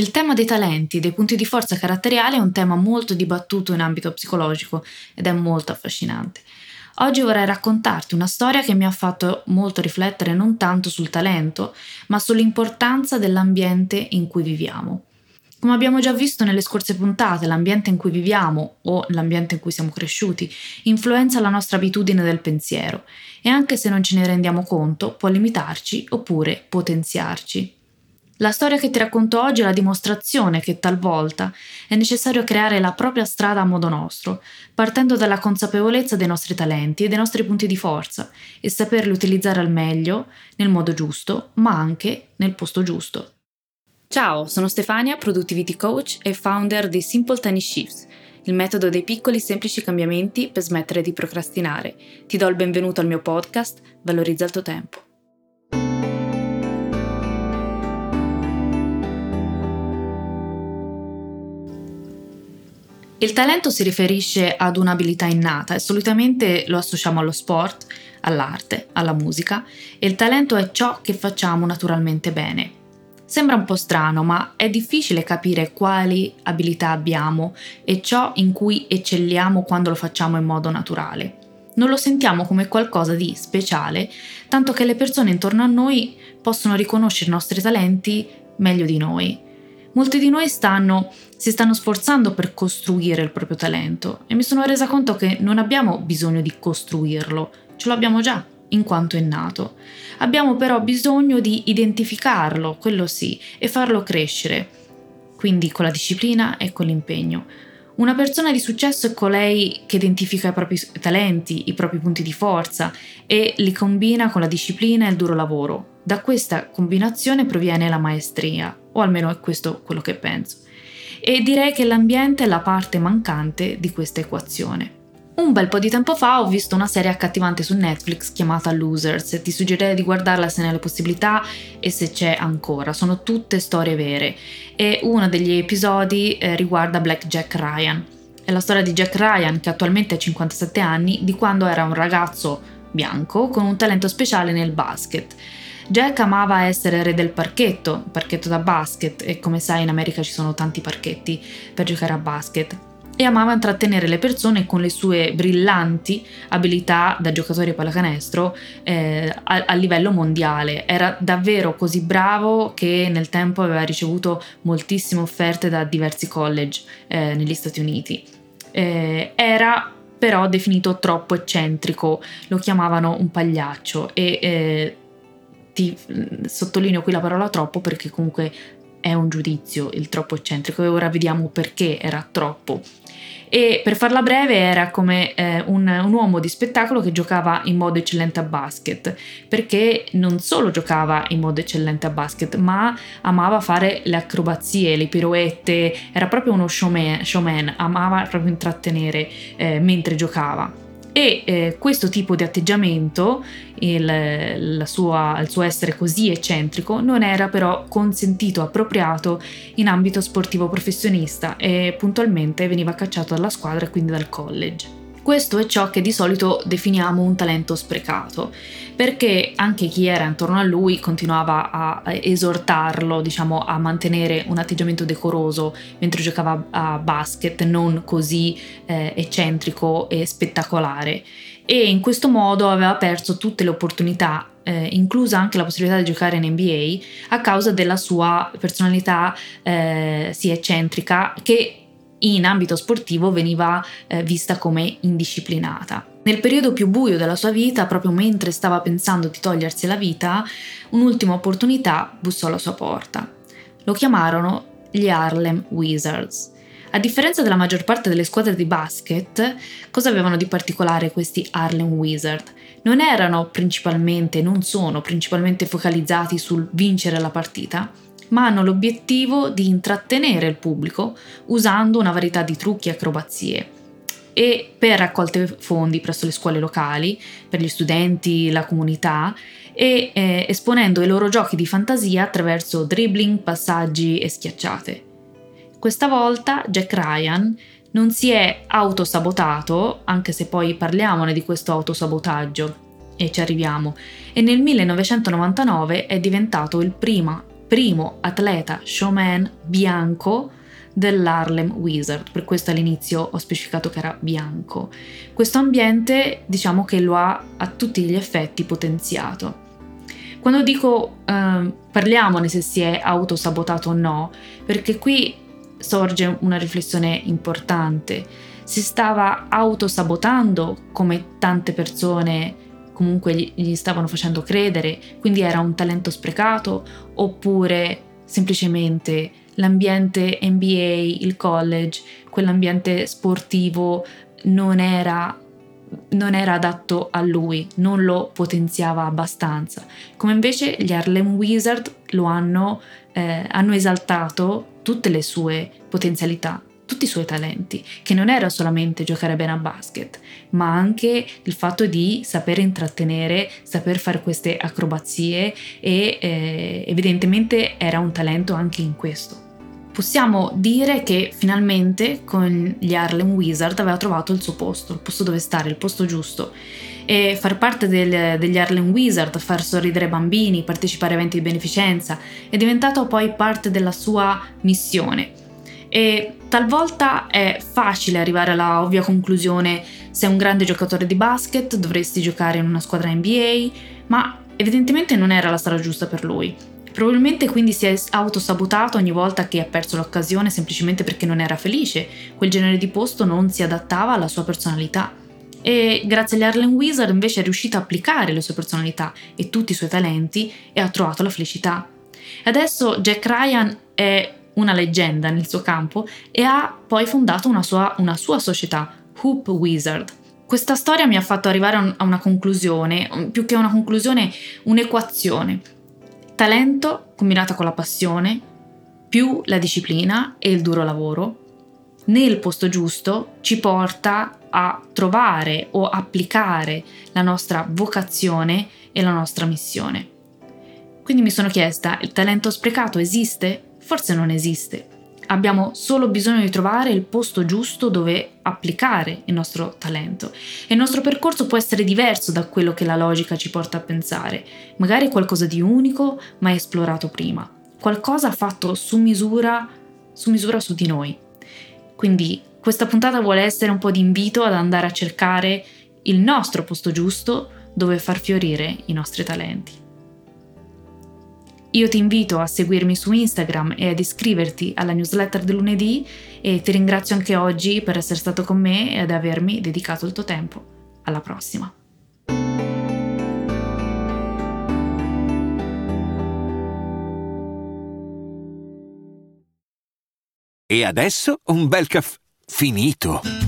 Il tema dei talenti, dei punti di forza caratteriali è un tema molto dibattuto in ambito psicologico ed è molto affascinante. Oggi vorrei raccontarti una storia che mi ha fatto molto riflettere non tanto sul talento, ma sull'importanza dell'ambiente in cui viviamo. Come abbiamo già visto nelle scorse puntate, l'ambiente in cui viviamo o l'ambiente in cui siamo cresciuti influenza la nostra abitudine del pensiero e anche se non ce ne rendiamo conto può limitarci oppure potenziarci. La storia che ti racconto oggi è la dimostrazione che talvolta è necessario creare la propria strada a modo nostro, partendo dalla consapevolezza dei nostri talenti e dei nostri punti di forza e saperli utilizzare al meglio, nel modo giusto, ma anche nel posto giusto. Ciao, sono Stefania, Productivity Coach e founder di Simple Tiny Shifts, il metodo dei piccoli semplici cambiamenti per smettere di procrastinare. Ti do il benvenuto al mio podcast Valorizza il tuo tempo. Il talento si riferisce ad un'abilità innata e solitamente lo associamo allo sport, all'arte, alla musica e il talento è ciò che facciamo naturalmente bene. Sembra un po' strano, ma è difficile capire quali abilità abbiamo e ciò in cui eccelliamo quando lo facciamo in modo naturale. Non lo sentiamo come qualcosa di speciale, tanto che le persone intorno a noi possono riconoscere i nostri talenti meglio di noi Molti di noi stanno, si stanno sforzando per costruire il proprio talento e mi sono resa conto che non abbiamo bisogno di costruirlo, ce l'abbiamo già, in quanto è nato. Abbiamo però bisogno di identificarlo, quello sì, e farlo crescere, quindi con la disciplina e con l'impegno. Una persona di successo è colei che identifica i propri talenti, i propri punti di forza e li combina con la disciplina e il duro lavoro. Da questa combinazione proviene la maestria, o almeno è questo quello che penso. E direi che l'ambiente è la parte mancante di questa equazione. Un bel po' di tempo fa ho visto una serie accattivante su Netflix chiamata Losers ti suggerirei di guardarla se ne hai la possibilità e se c'è ancora. Sono tutte storie vere e uno degli episodi eh, riguarda Black Jack Ryan. È la storia di Jack Ryan che attualmente ha 57 anni, di quando era un ragazzo bianco con un talento speciale nel basket. Jack amava essere re del parchetto, parchetto da basket, e come sai in America ci sono tanti parchetti per giocare a basket, e amava intrattenere le persone con le sue brillanti abilità da giocatore pallacanestro eh, a, a, livello mondiale. Era davvero così bravo che nel tempo aveva ricevuto moltissime offerte da diversi college eh, negli Stati Uniti. Eh, era però definito troppo eccentrico, lo chiamavano un pagliaccio e eh, ti sottolineo qui la parola troppo perché comunque è un giudizio il troppo eccentrico e ora vediamo perché era troppo. E per farla breve era come eh, un, un, uomo di spettacolo che giocava in modo eccellente a basket, perché non solo giocava in modo eccellente a basket, ma amava fare le acrobazie, le pirouette, era proprio uno showman, showman amava proprio intrattenere eh, mentre giocava e eh, questo tipo di atteggiamento, il, sua, il, suo essere così eccentrico, non era però consentito, appropriato in ambito sportivo professionista e puntualmente veniva cacciato dalla squadra e quindi dal college. Questo è ciò che di solito definiamo un talento sprecato, perché anche chi era intorno a lui continuava a esortarlo, diciamo, a mantenere un atteggiamento decoroso mentre giocava a basket, non così eh, eccentrico e spettacolare. E in questo modo aveva perso tutte le opportunità eh, inclusa anche la possibilità di giocare in NBA a causa della sua personalità eh, sì eccentrica che in ambito sportivo veniva eh, vista come indisciplinata. Nel periodo più buio della sua vita, proprio mentre stava pensando di togliersi la vita, un'ultima opportunità bussò alla sua porta. Lo chiamarono gli Harlem Wizards. A differenza della maggior parte delle squadre di basket, cosa avevano di particolare questi Harlem Wizards? Non erano principalmente, non sono principalmente focalizzati sul vincere la partita, ma hanno l'obiettivo di intrattenere il pubblico usando una varietà di trucchi e acrobazie. e per raccolte fondi presso le scuole locali, per gli studenti, la comunità e eh, esponendo i loro giochi di fantasia attraverso dribbling, passaggi e schiacciate. Questa volta Jack Ryan non si è autosabotato, anche se poi parliamone di questo autosabotaggio e ci arriviamo, e nel 1999 è diventato il prima, primo atleta showman bianco dell'Harlem Wizard, per questo all'inizio ho specificato che era bianco. Questo ambiente diciamo che lo ha a tutti gli effetti potenziato. Quando dico eh, parliamone se si è autosabotato o no, perché qui sorge una riflessione importante. Si stava autosabotando come tante persone comunque gli stavano facendo credere, quindi era un talento sprecato, oppure semplicemente l'ambiente NBA, il college, quell'ambiente sportivo non era, non era adatto a lui, non lo potenziava abbastanza. Come invece gli Harlem Wizard lo hanno, eh, hanno esaltato tutte le sue potenzialità, tutti i suoi talenti, che non era solamente giocare bene a basket, ma anche il fatto di saper intrattenere, saper fare queste acrobazie e eh, evidentemente era un talento anche in questo. Possiamo dire che finalmente con gli Harlem Wizard aveva trovato il suo posto, il posto dove stare, il posto giusto. E far parte del, degli Harlem Wizard, far sorridere bambini, partecipare a eventi di beneficenza è diventato poi parte della sua missione e talvolta è facile arrivare alla ovvia conclusione sei un grande giocatore di basket, dovresti giocare in una squadra NBA, ma evidentemente non era la strada giusta per lui. Probabilmente quindi si è autosabotato ogni volta che ha perso l'occasione semplicemente perché non era felice, quel genere di posto non si adattava alla sua personalità. E grazie agli Harlem Wizard invece è riuscito a applicare le sue personalità e tutti i suoi talenti e ha trovato la felicità. Adesso Jack Ryan è una leggenda nel suo campo e ha poi fondato una sua, una sua società, Hoop Wizard. Questa storia mi ha fatto arrivare a una conclusione, più che una conclusione, un'equazione. Talento combinata con la passione, più la disciplina e il duro lavoro, nel posto giusto ci porta a trovare o applicare la nostra vocazione e la nostra missione. Quindi mi sono chiesta, il talento sprecato esiste? Forse non esiste. Abbiamo solo bisogno di trovare il posto giusto dove applicare il nostro talento. E il nostro percorso può essere diverso da quello che la logica ci porta a pensare. Magari qualcosa di unico, mai esplorato prima. Qualcosa fatto su misura, su misura su di noi. Quindi questa puntata vuole essere un po' di invito ad andare a cercare il nostro posto giusto dove far fiorire i nostri talenti. Io ti invito a seguirmi su Instagram e ad iscriverti alla newsletter del lunedì e ti ringrazio anche oggi per essere stato con me e ad avermi dedicato il tuo tempo. Alla prossima! E adesso un bel caffè finito.